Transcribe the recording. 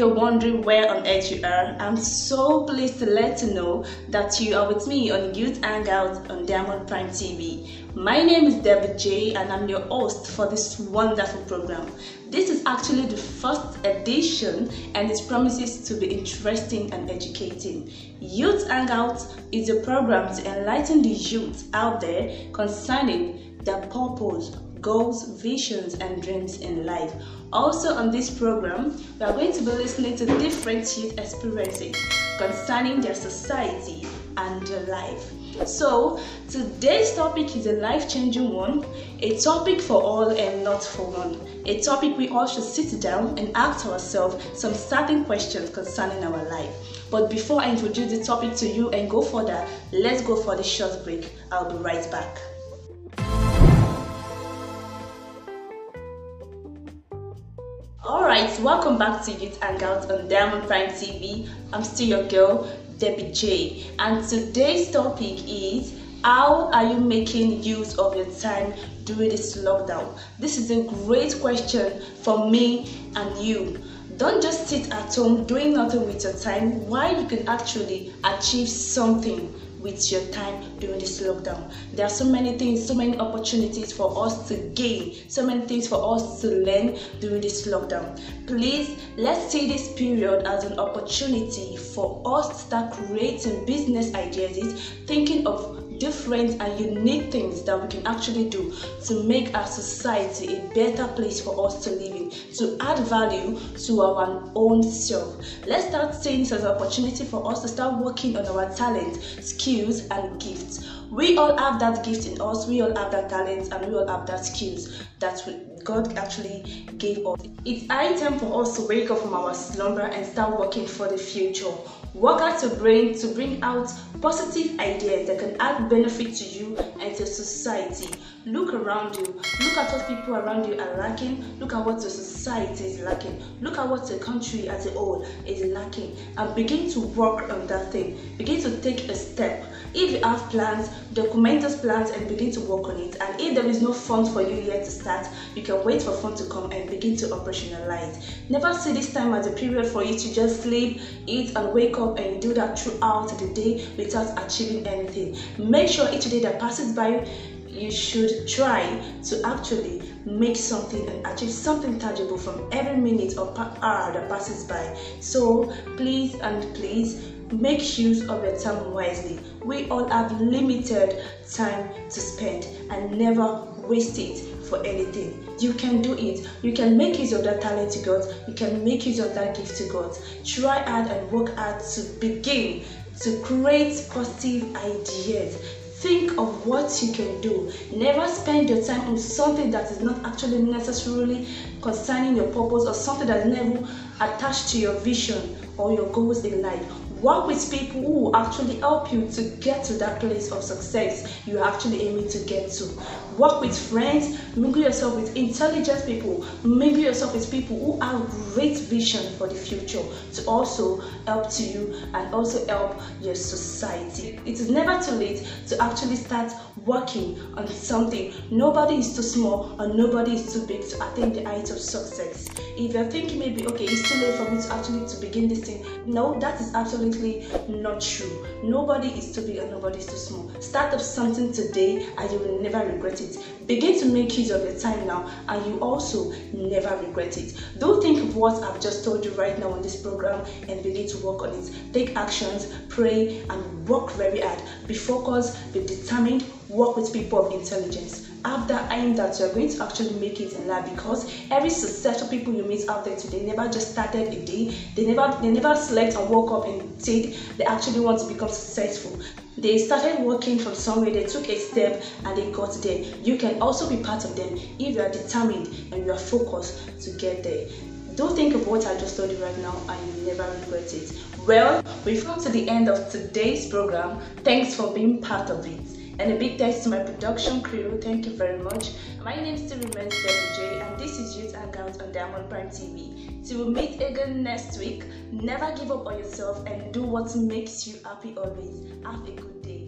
You're wondering where on earth you are, I'm so pleased to let you know that you are with me on Youth Hangout on Diamond Prime TV. My name is Debbie J and I'm your host for this wonderful program. This is actually the first edition and it promises to be interesting and educating. Youth Hangout is a program to enlighten the youth out there concerning their purpose, goals, visions, and dreams in life. Also, on this program, we are going to be listening to different youth experiences concerning their society and their life. So, today's topic is a life changing one, a topic for all and not for one. A topic we all should sit down and ask ourselves some certain questions concerning our life. But before I introduce the topic to you and go further, let's go for the short break. I'll be right back. Alright, welcome back to Youth Hangout on Diamond Prime TV. I'm still your girl, Debbie J. And today's topic is how are you making use of your time during this lockdown? This is a great question for me and you. Don't just sit at home doing nothing with your time while you can actually achieve something with your time during this lockdown. There are so many things, so many opportunities for us to gain, so many things for us to learn during this lockdown. Please, let's see this period as an opportunity for us to start creating business ideas, thinking of different and unique things that we can actually do to make our society a better place for us to live in, to add value to our own self. Let's start seeing this as an opportunity for us to start working on our talent, skills, and gifts. We all have that gift in us, we all have that talent, and we all have that skills that God actually gave us. It's high time for us to wake up from our slumber and start working for the future. Work out your brain to bring out positive ideas that can add benefit to you and to society. Look around you. Look at what people around you are lacking. Look at what the society is lacking. Look at what the country as a whole is lacking, and begin to work on that thing. Begin to take a step. If you have plans, document those plans and begin to work on it. And if there is no funds for you yet to start, you can wait for funds to come and begin to operationalize. Never see this time as a period for you to just sleep, eat, and wake up and do that throughout the day without achieving anything. Make sure each day that passes by, you should try to actually make something and achieve something tangible from every minute or hour that passes by. So please and please make use of your time wisely. We all have limited time to spend and never waste it for anything. You can do it. You can make use of that talent to God. You can make use of that gift to God. Try hard and work hard to begin to create positive ideas. Think of what you can do. Never spend your time on something that is not actually necessarily concerning your purpose or something that is never attached to your vision or your goals in life work with people who actually help you to get to that place of success you're actually aiming to get to. Work with friends, mingle yourself with intelligent people, mingle yourself with people who have great vision for the future to also help to you and also help your society. It is never too late to actually start working on something. Nobody is too small or nobody is too big to attain the height of success. If you're thinking maybe okay, it's too late for me to actually to begin this thing, no, that is absolutely not true. Nobody is too big and nobody is too small. Start up something today and you will never regret it. Begin to make use of your time now and you also never regret it. Don't think of what I've just told you right now on this program and begin to work on it. Take actions, pray, and work very hard. Be focused, be determined, work with people of intelligence. Have that aim that you're going to actually make it in life because every successful people you meet out there today never just started a day, they never they never slept and woke up and said they actually want to become successful. They started working from somewhere, they took a step and they got there. You can also be part of them if you are determined and you are focused to get there. Don't think of what I just told you right now and you never regret it. Well, we've come to the end of today's program. Thanks for being part of it. And a big thanks to my production crew. Thank you very much. My name still remains J, and this is Youth Hangout on Diamond Prime TV. So we'll meet again next week, never give up on yourself and do what makes you happy always. Have a good day.